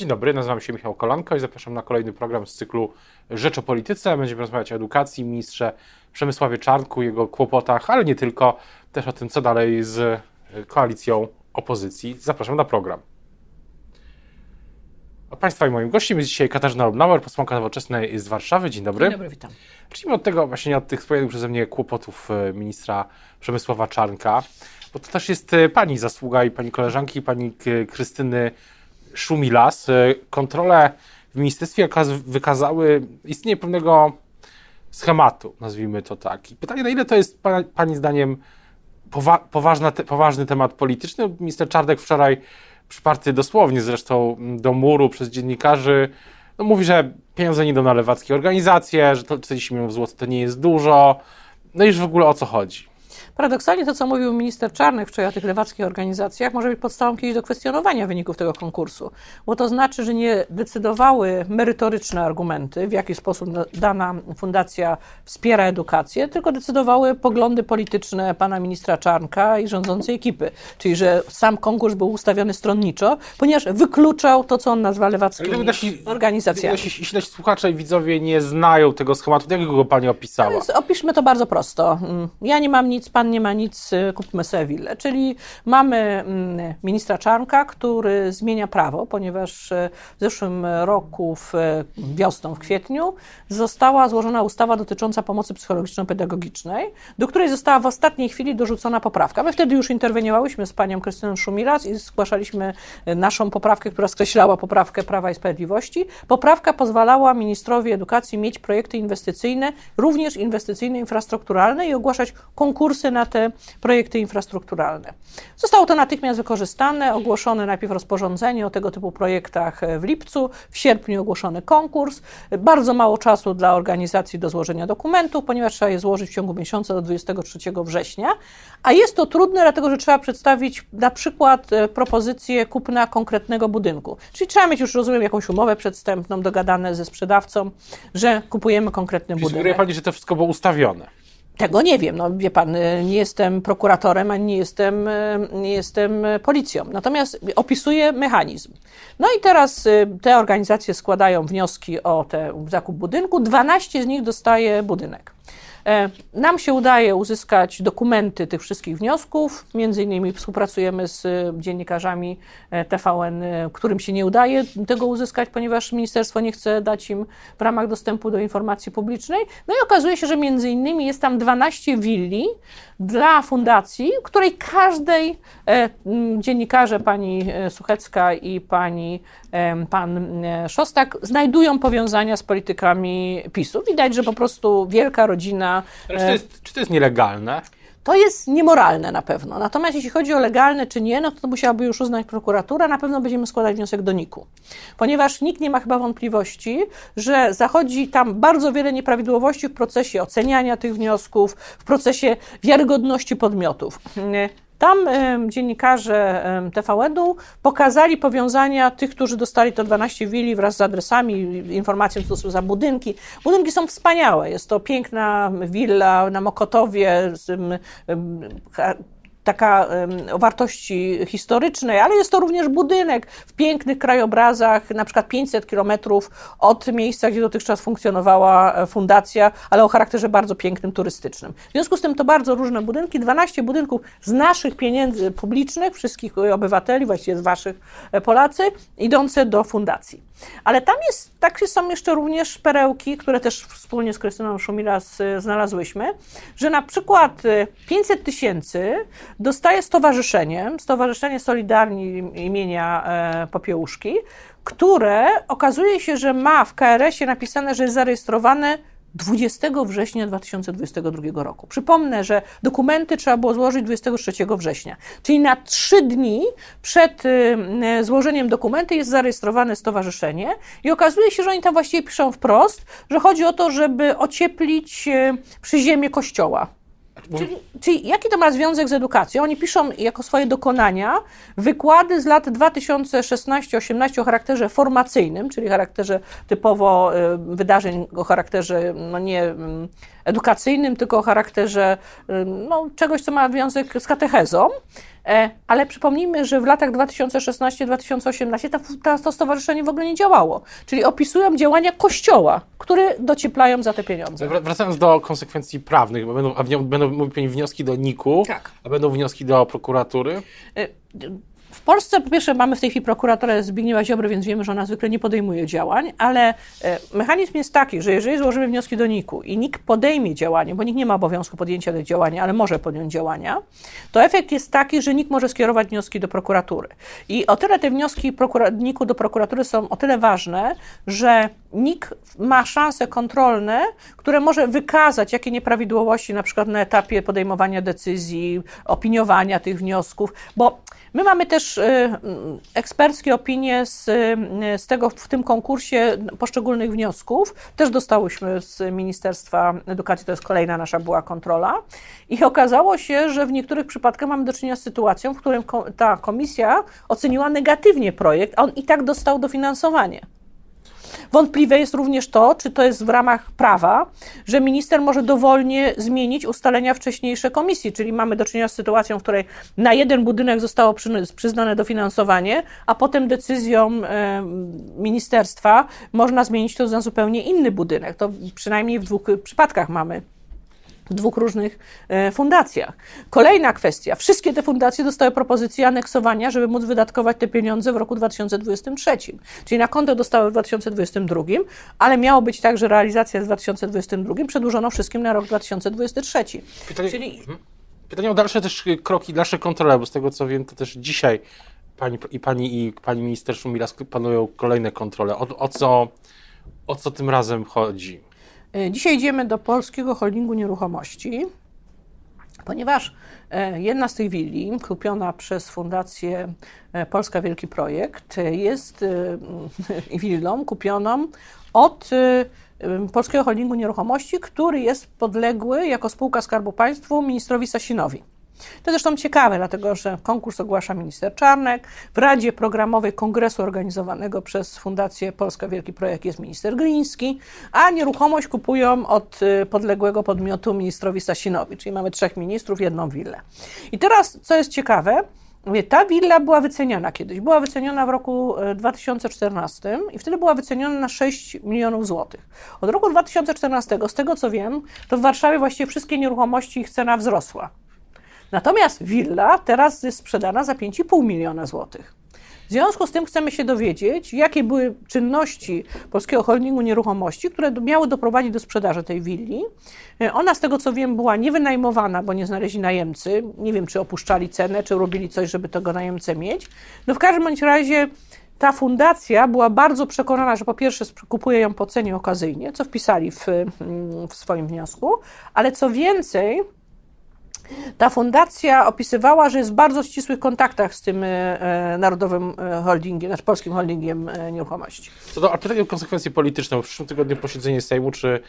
Dzień dobry, nazywam się Michał Kolanko i zapraszam na kolejny program z cyklu Rzecz o Polityce. Będziemy rozmawiać o edukacji, ministrze Przemysławie Czarnku, jego kłopotach, ale nie tylko, też o tym, co dalej z koalicją opozycji. Zapraszam na program. A Państwa i moim gościem jest dzisiaj Katarzyna Obnauer, posłanka nowoczesnej z Warszawy. Dzień dobry. Dzień dobry, witam. Zacznijmy od tego, właśnie od tych wspomnianych przeze mnie kłopotów e, ministra Przemysława Czarnka, bo to też jest e, pani zasługa i pani koleżanki, pani Krystyny Szumilas. E, kontrole w ministerstwie wykazały istnienie pewnego schematu, nazwijmy to tak. I pytanie, na ile to jest pani zdaniem powa poważna, te poważny temat polityczny? Minister Czarnek wczoraj przyparty dosłownie zresztą do muru przez dziennikarzy, no mówi, że pieniądze nie idą na lewackie organizacje, że to 40 milionów złotych to nie jest dużo. No i w ogóle o co chodzi? Paradoksalnie to, co mówił minister Czarnek wczoraj o tych lewackich organizacjach, może być podstawą kiedyś do kwestionowania wyników tego konkursu, bo to znaczy, że nie decydowały merytoryczne argumenty, w jaki sposób dana fundacja wspiera edukację, tylko decydowały poglądy polityczne pana ministra Czarnka i rządzącej ekipy. Czyli, że sam konkurs był ustawiony stronniczo, ponieważ wykluczał to, co on nazwa lewackimi nasi, organizacjami. Jeśli nasi słuchacze i widzowie nie znają tego schematu, jak go pani opisała? Więc opiszmy to bardzo prosto. Mm, ja nie mam nic, pan nie ma nic, y, kupmy sobie willę. Czyli mamy mm, ministra Czarnka, który zmienia prawo, ponieważ y, w zeszłym roku, w wiosną, w kwietniu, została złożona ustawa dotycząca pomocy psychologiczno-pedagogicznej, do której została w ostatniej chwili dorzucona poprawka. My wtedy już interweniowałyśmy z panią Krystyną Szumilas i zgłaszaliśmy naszą poprawkę, która skreślała poprawkę Prawa i Sprawiedliwości. Poprawka pozwalała ministrowi edukacji mieć projekty inwestycyjne, również inwestycyjne, infrastrukturalne i ogłaszać konkursy na na te projekty infrastrukturalne. Zostało to natychmiast wykorzystane, ogłoszone najpierw rozporządzenie o tego typu projektach w lipcu, w sierpniu ogłoszony konkurs. Bardzo mało czasu dla organizacji do złożenia dokumentów, ponieważ trzeba je złożyć w ciągu miesiąca do 23 września, a jest to trudne, dlatego że trzeba przedstawić na przykład e, propozycję kupna konkretnego budynku. Czyli trzeba mieć już, rozumiem, jakąś umowę przedstępną, dogadane ze sprzedawcą, że kupujemy konkretny Czyli budynek. Pani, że to wszystko było ustawione. Tego nie wiem. No, wie pan, y, nie jestem prokuratorem, ani nie jestem, y, nie jestem policją. Natomiast opisuję mechanizm. No i teraz y, te organizacje składają wnioski o te, zakup budynku. 12 z nich dostaje budynek. E, nam się udaje uzyskać dokumenty tych wszystkich wniosków. Między innymi współpracujemy z e, dziennikarzami e, TVN, którym się nie udaje tego uzyskać, ponieważ ministerstwo nie chce dać im w ramach dostępu do informacji publicznej. No i okazuje się, że między innymi jest tam 12 willi dla fundacji, której każdej dziennikarze, pani Suchecka i pani pan Szostak znajdują powiązania z politykami PiSu. Widać, że po prostu wielka rodzina czy to, jest, czy to jest nielegalne? To jest niemoralne na pewno. Natomiast jeśli chodzi o legalne czy nie, no to, to musiałaby już uznać prokuratura. Na pewno będziemy składać wniosek do NIK-u. Ponieważ nikt nie ma chyba wątpliwości, że zachodzi tam bardzo wiele nieprawidłowości w procesie oceniania tych wniosków, w procesie wiarygodności podmiotów. Tam dziennikarze TVN-u pokazali powiązania tych, którzy dostali to 12 willi wraz z adresami, informacją, co są za budynki. Budynki są wspaniałe. Jest to piękna willa na Mokotowie z taka o wartości historycznej, ale jest to również budynek w pięknych krajobrazach, na przykład 500 kilometrów od miejsca, gdzie dotychczas funkcjonowała e, fundacja, ale o charakterze bardzo pięknym, turystycznym. W związku z tym to bardzo różne budynki, 12 budynków z naszych pieniędzy publicznych, wszystkich obywateli, właściwie z waszych e, Polacy, idące do fundacji. Ale tam jest, tak są jeszcze również perełki, które też wspólnie z Krystyną Szumilas znalazłyśmy, że na przykład 500 tysięcy dostaje stowarzyszenie, Stowarzyszenie Solidarni imienia e, Popiełuszki, które okazuje się, że ma w KRS-ie napisane, że jest zarejestrowane 20 września 2022 roku. Przypomnę, że dokumenty trzeba było złożyć 23 września, czyli na trzy dni przed y, złożeniem dokumentu jest zarejestrowane stowarzyszenie i okazuje się, że oni tam właściwie piszą wprost, że chodzi o to, żeby ocieplić y, przyziemie kościoła. Czyli, czyli, jaki to ma związek z edukacją? Oni piszą jako swoje dokonania wykłady z lat 2016-18 o charakterze formacyjnym, czyli charakterze typowo y, wydarzeń o charakterze no nie mm, edukacyjnym, tylko o charakterze y, no, czegoś, co ma związek z katechezą. E, ale przypomnijmy, że w latach 2016-2018 to, to stowarzyszenie w ogóle nie działało. Czyli opisują działania kościoła, które docieplają za te pieniądze. Wracając do konsekwencji prawnych, bo będą, a będą Pani wnioski do NIK-u, tak. a będą wnioski do prokuratury? W Polsce po pierwsze mamy w tej chwili prokuratorę Zbigniewa Ziobry, więc wiemy, że ona zwykle nie podejmuje działań, ale e, mechanizm jest taki, że jeżeli złożymy wnioski do NIK-u i NIK podejmie działanie, bo NIK nie ma obowiązku podjęcia tego działania, ale może podjąć działania, to efekt jest taki, że NIK może skierować wnioski do prokuratury. I o tyle te wnioski NIK-u do prokuratury są o tyle ważne, że NIK ma szanse kontrolne, które może wykazać, jakie nieprawidłowości na przykład na etapie podejmowania decyzji, opiniowania tych wniosków, bo my mamy też y, eksperckie opinie z, y, z tego w tym konkursie poszczególnych wniosków. Też dostałyśmy z Ministerstwa Edukacji, to jest kolejna nasza była kontrola. I okazało się, że w niektórych przypadkach mamy do czynienia z sytuacją, w którym ta komisja oceniła negatywnie projekt, a on i tak dostał dofinansowanie. Wątpliwe jest również to, czy to jest w ramach prawa, że minister może dowolnie zmienić ustalenia wcześniejsze komisji, czyli mamy do czynienia z sytuacją, w której na jeden budynek zostało przyznane dofinansowanie, a potem decyzją ministerstwa można zmienić to na zupełnie inny budynek. To przynajmniej w dwóch przypadkach mamy w dwóch różnych e, fundacjach. Kolejna kwestia. Wszystkie te fundacje dostały propozycję aneksowania, żeby móc wydatkować te pieniądze w roku 2023. Czyli na konto dostały w 2022, ale miało być tak, że realizacja w 2022 przedłużono wszystkim na rok 2023. Pytanie, Czyli... Mhm. Pytanie o dalsze też kroki, dalsze kontrole, bo z tego co wiem, to też dzisiaj pani i pani i pani minister Szumilas planują kolejne kontrole. O, o, co, o co tym razem chodzi? E, dzisiaj idziemy do Polskiego Holdingu Nieruchomości, ponieważ e, jedna z tych willi, kupiona przez Fundację e, Polska Wielki Projekt, jest willą kupioną od Polskiego Holdingu Nieruchomości, który jest podległy jako spółka Skarbu Państwa ministrowi Sasinowi. To zresztą ciekawe, dlatego że konkurs ogłasza minister Czarnek. W Radzie Programowej Kongresu organizowanego przez Fundację Polska Wielki Projekt jest minister Gliński, a nieruchomość kupują od y, podległego podmiotu ministrowi Sasinowi, czyli mamy trzech ministrów, jedną willę. I teraz, co jest ciekawe, ta willa była wyceniana kiedyś. Była wyceniona w roku 2014 y, i wtedy była wyceniona na 6 milionów złotych. Od roku 2014, z tego co wiem, to w Warszawie właściwie wszystkie nieruchomości ich cena wzrosła. Natomiast willa teraz jest sprzedana za 5,5 miliona złotych. W związku z tym chcemy się dowiedzieć, jakie były czynności Polskiego Holdingu Nieruchomości, które miały doprowadzić do sprzedaży tej willi. E, ona, z tego co wiem, była niewynajmowana, bo nie znaleźli najemcy. Nie wiem, czy opuszczali cenę, czy robili coś, żeby tego najemcę mieć. No w każdym bądź razie ta fundacja była bardzo przekonana, że po pierwsze kupuje ją po cenie okazyjnie, co wpisali w, mm, w swoim wniosku, ale co więcej, ta fundacja opisywała, że jest w bardzo ścisłych kontaktach z tym e, Narodowym e, Holdingiem, znaczy Polskim Holdingiem e, Nieruchomości. Co do pytania konsekwencji polityczne, w przyszłym tygodniu posiedzenie Sejmu, czy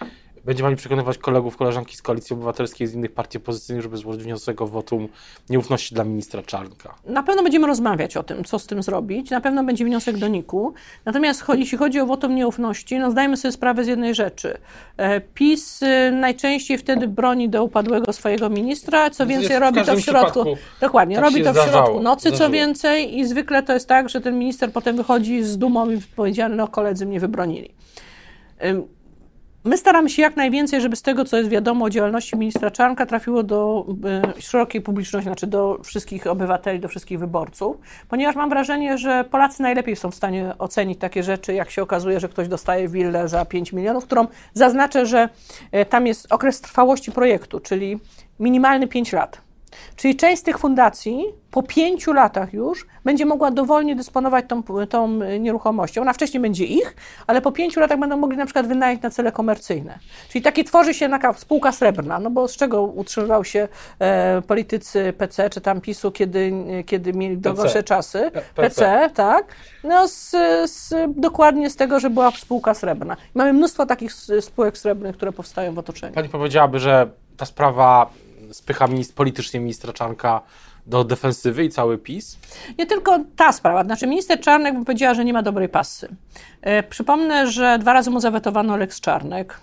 będzie Pani przekonywać kolegów, koleżanki z Koalicji Obywatelskiej, z innych partii opozycyjnych, żeby złożyć wniosek o wotum nieufności dla ministra Czarnka? Na pewno będziemy rozmawiać o tym, co z tym zrobić. Na pewno będzie wniosek do NIK-u. Natomiast jeśli chodzi o wotum nieufności, no zdajmy sobie sprawę z jednej rzeczy. E, PiS y, najczęściej wtedy broni do upadłego swojego ministra, co więcej robi to w środku. Dokładnie, tak robi to w środku nocy, zdarzyło. co więcej i zwykle to jest tak, że ten minister potem wychodzi z dumą i powiedziane, no koledzy mnie wybronili. My staramy się jak najwięcej, żeby z tego, co jest wiadomo o działalności ministra Czarnka, trafiło do y, szerokiej publiczności, znaczy do wszystkich obywateli, do wszystkich wyborców, ponieważ mam wrażenie, że Polacy najlepiej są w stanie ocenić takie rzeczy, jak się okazuje, że ktoś dostaje willę za 5 milionów, którą zaznaczę, że y, tam jest okres trwałości projektu, czyli minimalny 5 lat. Czyli część z tych fundacji po pięciu latach już będzie mogła dowolnie dysponować tą, tą nieruchomością. Ona wcześniej będzie ich, ale po pięciu latach będą mogli na przykład wynająć na cele komercyjne. Czyli takie tworzy się taka spółka srebrna, no bo z czego utrzymywał się e, politycy PC czy tam PiSu, kiedy, kiedy mieli gorsze czasy? PC, PC tak. No z, z, dokładnie z tego, że była spółka srebrna. Mamy mnóstwo takich spółek srebrnych, które powstają w otoczeniu. Pani powiedziałaby, że ta sprawa spycha minist politycznie ministra Czarnka do defensywy i cały PiS? Nie tylko ta sprawa. Znaczy minister Czarnek powiedziała, że nie ma dobrej pasy. E, przypomnę, że dwa razy mu zawetowano Lex Czarnek.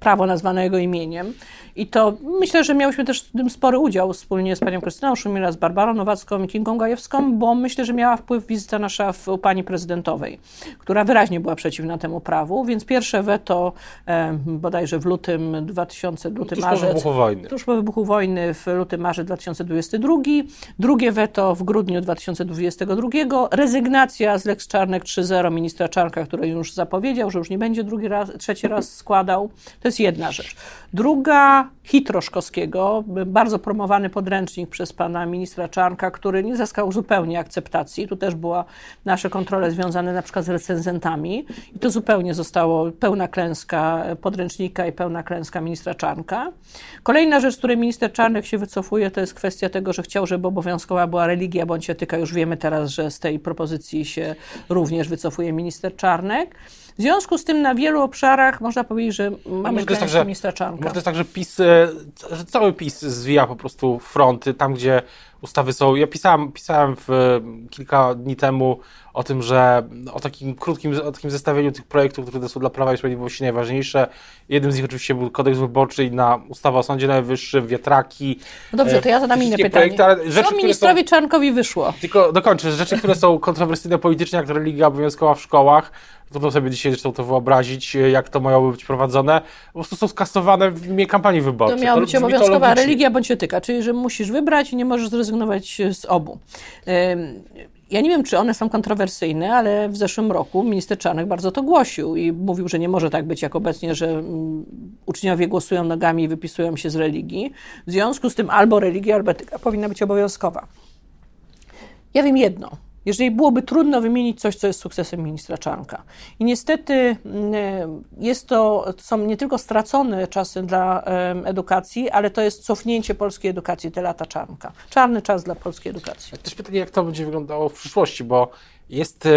Prawo nazwane jego imieniem. I to myślę, że miałyśmy też w tym spory udział wspólnie z panią Krystyną Szumila, z Barbarą Nowacką i Kingą Gajewską, bo myślę, że miała wpływ wizyta nasza w, u pani prezydentowej, która wyraźnie była przeciwna temu prawu, więc pierwsze weto e, bodajże w lutym 2000, luty, Tuż marzec. po wybuchu wojny. Tuż po wybuchu wojny w luty, marzec 2022. Drugie weto w grudniu 2022. Rezygnacja z Lex Czarnek 3.0 ministra Czarnka, który już zapowiedział, że już nie będzie drugi raz, trzeci raz składał. To jest jedna rzecz. Druga hit Roszkowskiego, bardzo promowany podręcznik przez pana ministra Czarnka, który nie zyskał zupełnie akceptacji. Tu też była nasze kontrole związane na przykład z recenzentami i to zupełnie zostało pełna klęska podręcznika i pełna klęska ministra Czarnka. Kolejna rzecz, z której minister Czarnek się wycofuje, to jest kwestia tego, że chciał, żeby obowiązkowa była religia bądź etyka. Już wiemy teraz, że z tej propozycji się również wycofuje minister Czarnek. W związku z tym na wielu obszarach można powiedzieć, że mamy Może jest tak, że- ministra Czarnka. Może to jest tak, że PiS, e, że cały PiS zwija po prostu fronty tam, gdzie ustawy są. Ja pisałem, pisałem w, kilka dni temu o tym, że o takim krótkim, o takim zestawieniu tych projektów, które są dla Prawa i Sprawiedliwości najważniejsze. Jednym z nich oczywiście był kodeks wyborczy i na ustawa o Sądzie Najwyższym, wiatraki. No dobrze, to ja zadam inne pytanie. projekty, rzeczy, Co które są- ministrowi Czarnkowi wyszło? Tylko dokończę, rzeczy, które są kontrowersyjne politycznie, jak religia obowiązkowa w szkołach, trudno sobie dzisiaj zresztą to wyobrazić, jak to miało być prowadzone, po prostu są skasowane w imię kampanii To wyborczej. miała być to obowiązkowa religia bądź etyka, czyli że musisz wybrać i nie możesz zrezygnować z obu. Ym, Ja nie wiem, czy one są kontrowersyjne, ale w zeszłym roku minister Czarnek bardzo to głosił i mówił, że nie może tak być jak obecnie, że mm, uczniowie głosują nogami i wypisują się z religii. W związku z tym albo religia, albo etyka powinna być obowiązkowa. Ja wiem jedno. Jeżeli byłoby trudno wymienić coś, co jest sukcesem ministra Czarnka. I niestety mm, jest to, są nie tylko stracone czasy dla edukacji, ale to jest cofnięcie polskiej edukacji, te lata Czarnka. Czarny czas dla polskiej edukacji. Też pytanie, jak to będzie wyglądało w przyszłości, bo jest, e,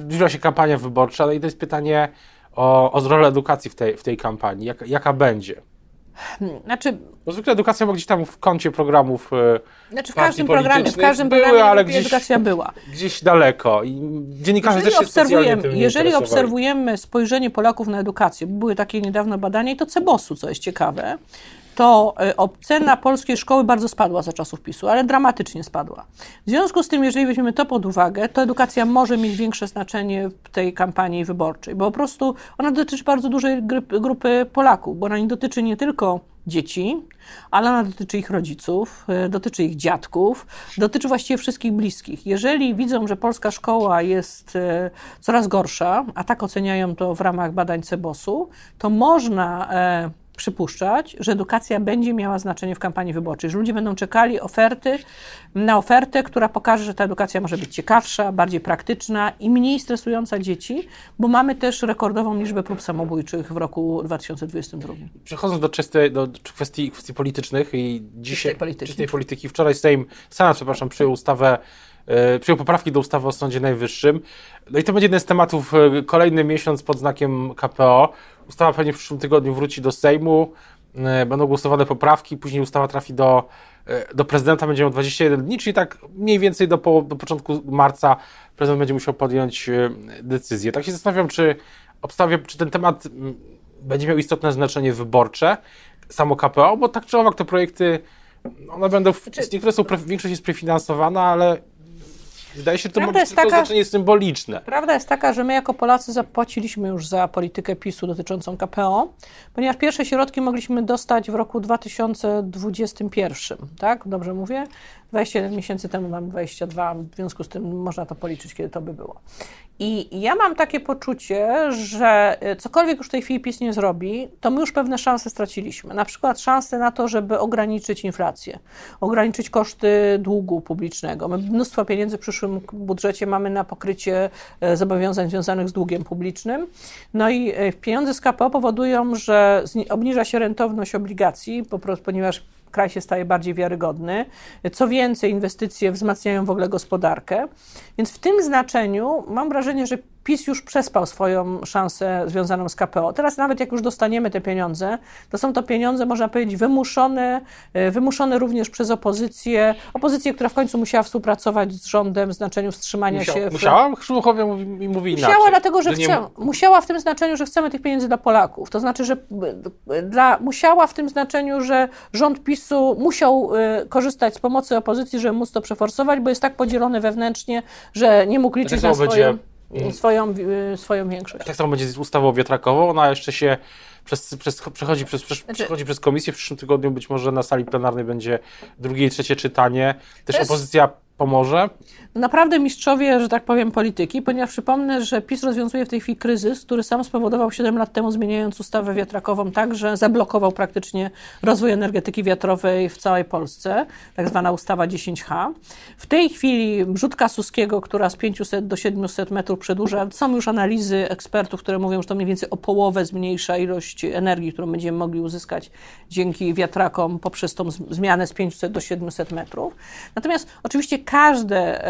zbliża się kampania wyborcza, i to jest pytanie o, o rolę edukacji w tej, w tej kampanii. Jak, jaka będzie? Znaczy, Bo zwykle edukacja ma gdzieś tam w kącie programów e, znaczy w każdym programie, w każdym były, programie ale gdzieś- edukacja była. gdzieś daleko i dziennikarze Jeżeli też się obserwujemy, jeżeli obserwujemy spojrzenie Polaków na edukację, były takie niedawno badania i to Cebosu, co jest ciekawe, to e, ocena polskiej szkoły bardzo spadła za czasów PiSu, ale dramatycznie spadła. W związku z tym, jeżeli weźmiemy to pod uwagę, to edukacja może mieć większe znaczenie w tej kampanii wyborczej, bo po prostu ona dotyczy bardzo dużej grupy Polaków, bo ona nie dotyczy nie tylko dzieci, ale ona dotyczy ich rodziców, e, dotyczy ich dziadków, dotyczy właściwie wszystkich bliskich. Jeżeli widzą, że polska szkoła jest e, coraz gorsza, a tak oceniają to w ramach badań Cebosu, to można przypuszczać, że edukacja będzie miała znaczenie w kampanii wyborczej, że ludzie będą czekali oferty na ofertę, która pokaże, że ta edukacja może być ciekawsza, bardziej praktyczna i mniej stresująca dzieci, bo mamy też rekordową liczbę prób samobójczych w roku 2022. Przechodząc do, czystej, do kwestii, kwestii politycznych i dzisiaj Czystej polityki. czystej polityki, wczoraj Sejm, Senat, przepraszam, przyjął ustawę, przyjął poprawki do ustawy o Sądzie Najwyższym. No i to będzie jeden z tematów, e, kolejny miesiąc pod znakiem KPO. Ustawa pewnie w przyszłym tygodniu wróci do Sejmu, e, będą głosowane poprawki, później ustawa trafi do, e, do prezydenta, będzie miał 21 dni, czyli tak mniej więcej do, po, do początku marca prezydent będzie musiał podjąć e, decyzję. Tak się zastanawiam, czy obstawia, czy ten temat będzie miał istotne znaczenie wyborcze, samo KPO, bo tak czy owak te projekty, one będą, w, Znaczy- niektóre są, większość jest prefinansowana, ale wydaje się, że to Prawda być jest tylko taka- znaczenie symboliczne. Prawda jest taka, że my jako Polacy zapłaciliśmy już za politykę PiSu dotyczącą KPO, ponieważ pierwsze środki mogliśmy dostać w roku 2021, tak? Dobrze mówię? 21 miesięcy temu mam 22, w związku z tym można to policzyć, kiedy to by było. I ja mam takie poczucie, że y, cokolwiek już w tej chwili PiS nie zrobi, to my już pewne szanse straciliśmy. Na przykład szanse na to, żeby ograniczyć inflację, ograniczyć koszty długu publicznego. My mnóstwo pieniędzy w przyszłym budżecie mamy na pokrycie e, zobowiązań związanych z długiem publicznym. No i e, pieniądze z KPO powodują, że obniża się rentowność obligacji, ponieważ kraj się staje bardziej wiarygodny. Co więcej, inwestycje wzmacniają w ogóle gospodarkę. Więc w tym znaczeniu mam wrażenie, że PiS już przespał swoją szansę związaną z KPO. Teraz nawet jak już dostaniemy te pieniądze, to są to pieniądze, można powiedzieć, wymuszone, e, wymuszone również przez opozycję, opozycję, która w końcu musiała współpracować z rządem w znaczeniu wstrzymania Musiał, się. W... Musiała? Szluchowie mówi, mówi inaczej. Musiała, dlatego że, nie- chce, musiała w tym znaczeniu, że chcemy tych pieniędzy dla Polaków. To znaczy, że y, dla, musiała w tym znaczeniu, że rząd PiSu musiał y, korzystać z pomocy opozycji, żeby móc to przeforsować, bo jest tak podzielony wewnętrznie, że nie mógł liczyć Tak na swoją, będzie- swoją, y, swoją większość. Tak samo będzie z ustawą wiatrakową, ona jeszcze się przez, przez, przechodzi, przez, przez, Znaczy- przechodzi przez komisję. W przyszłym tygodniu być może na sali plenarnej będzie drugie i trzecie czytanie. Też jest- opozycja pomoże. Naprawdę mistrzowie, że tak powiem, polityki, ponieważ przypomnę, że PiS rozwiązuje w tej chwili kryzys, który sam spowodował 7 lat temu, zmieniając ustawę wiatrakową tak, że zablokował praktycznie rozwój energetyki wiatrowej w całej Polsce, tak zwana ustawa 10H. W tej chwili Brzutka Suskiego, która z 500 do 700 metrów przedłuża, są już analizy ekspertów, które mówią, że to mniej więcej o połowę zmniejsza ilość energii, którą będziemy mogli uzyskać dzięki wiatrakom poprzez tą zmianę z 500 do 700 metrów. Natomiast oczywiście każde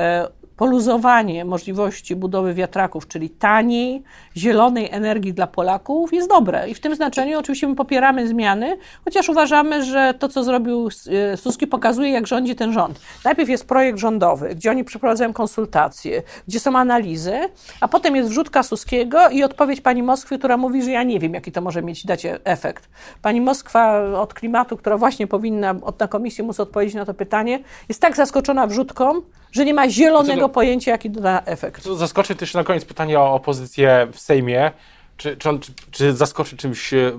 poluzowanie możliwości budowy wiatraków, czyli taniej, zielonej energii dla Polaków jest dobre. I w tym znaczeniu oczywiście my popieramy zmiany, chociaż uważamy, że to, co zrobił e, Suski, pokazuje, jak rządzi ten rząd. Najpierw jest projekt rządowy, gdzie oni przeprowadzają konsultacje, gdzie są analizy, a potem jest wrzutka Suskiego i odpowiedź pani Moskwy, która mówi, że ja nie wiem, jaki to może mieć dać efekt. Pani Moskwa od klimatu, która właśnie powinna od na komisji móc odpowiedzieć na to pytanie, jest tak zaskoczona wrzutką, że nie ma zielonego Dlaczego- pojęcia, jaki to da efekt. To Zaskoczy też na koniec pytanie o opozycję w Sejmie. Czy, czy, on, czy, czy zaskoczy czymś, e,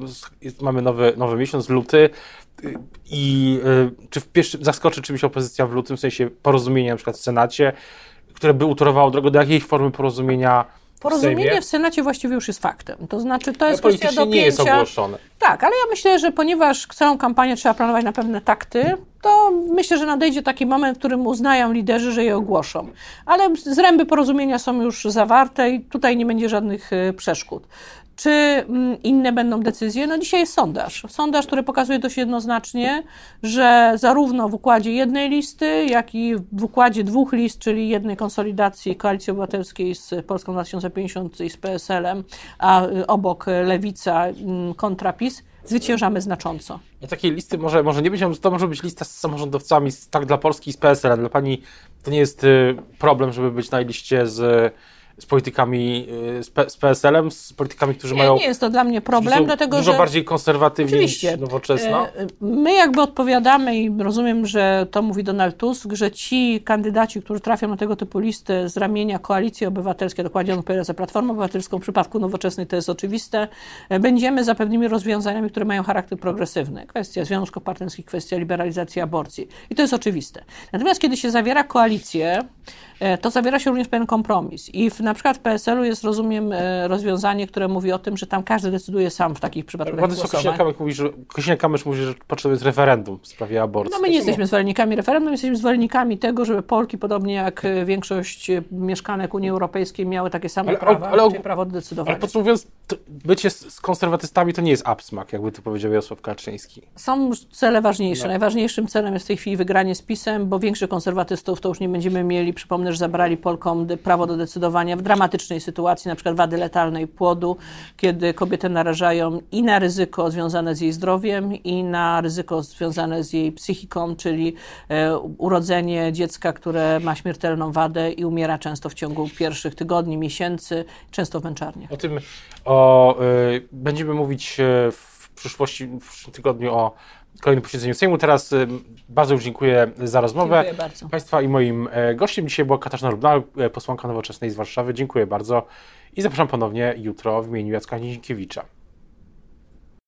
mamy nowy, nowy miesiąc, luty, y, i y, czy w pierwszym, zaskoczy czymś opozycja w lutym, w sensie porozumienia na przykład w Senacie, które by utorowało drogę do jakiej formy porozumienia w Porozumienie Sejmie? w Senacie właściwie już jest faktem. To znaczy, to jest kwestia nie jest dopięcia. ogłoszone. Tak, ale ja myślę, że ponieważ całą kampanię trzeba planować na pewne takty, to myślę, że nadejdzie taki moment, w którym uznają liderzy, że je ogłoszą. Ale zręby porozumienia są już zawarte i tutaj nie będzie żadnych y, przeszkód. Czy mm, inne będą decyzje? No dzisiaj jest sondaż. Sondaż, który pokazuje dość jednoznacznie, że zarówno w układzie jednej listy, jak i w układzie dwóch list, czyli jednej konsolidacji Koalicji Obywatelskiej z Polską 2050 i z PSL-em, a y, obok Lewica mm, kontra PiS, zwyciężamy znacząco. Ja takiej listy może, może nie być, to może być lista z samorządowcami, tak dla Polski i z PSL. Dla Pani to nie jest y, problem, żeby być na liście z, z politykami, y, z, PSL-em, z politykami, którzy Nie, mają nie jest to dla mnie problem, są dlatego dużo że... bardziej konserwatywni Oczywiście. niż nowoczesna. E, My jakby odpowiadamy i rozumiem, że to mówi Donald Tusk, że ci kandydaci, którzy trafią na tego typu listy z ramienia Koalicji Obywatelskiej, dokładnie on odpowiada za Platformę Obywatelską, w przypadku nowoczesnej to jest oczywiste, e, będziemy za pewnymi rozwiązaniami, które mają charakter progresywny. Kwestia związków partnerskich, kwestia liberalizacji aborcji. I to jest oczywiste. Natomiast kiedy się zawiera koalicję, to zawiera się również pewien kompromis. I w, na przykład w PSL-u jest, rozumiem, e, rozwiązanie, które mówi o tym, że tam każdy decyduje sam w takich przypadkach Władysław głosowań. Kosiniak-Kamysz mówi, że, Kosiniak-Kamysz mówi, że potrzebne jest referendum w sprawie aborcji. No my nie jesteśmy zwolennikami referendum, jesteśmy zwolennikami tego, żeby Polki, podobnie jak e, większość e, mieszkanek Unii Europejskiej, miały takie same Ale- prawa, ale- czyli prawo do decydowania. Ale podsumowując, bycie z, z konserwatystami to nie jest absmak, jakby to powiedział Jarosław Kaczyński. Są cele ważniejsze. No. Najważniejszym celem jest w tej chwili wygranie z PiSem, bo większych konserwatystów to już nie będziemy mieli. Przypomnę, że zabrali Polkom prawo do decydowania w dramatycznej sytuacji, na przykład wady letalnej płodu, kiedy kobietę narażają i na ryzyko związane z jej zdrowiem, i na ryzyko związane z jej psychiką, czyli e, urodzenie dziecka, które ma śmiertelną wadę i umiera często w ciągu pierwszych tygodni, miesięcy, często w męczarniach. O tym o, y, będziemy mówić y, w przyszłości, w przyszłym tygodniu o kolejnym posiedzeniu Sejmu. Teraz y, bardzo już dziękuję za rozmowę. Dziękuję bardzo. Państwa i moim e, gościem dzisiaj była Katarzyna Rubna, e, posłanka nowoczesnej z Warszawy. Dziękuję bardzo i zapraszam ponownie jutro w imieniu Jacka Nizinkiewicza.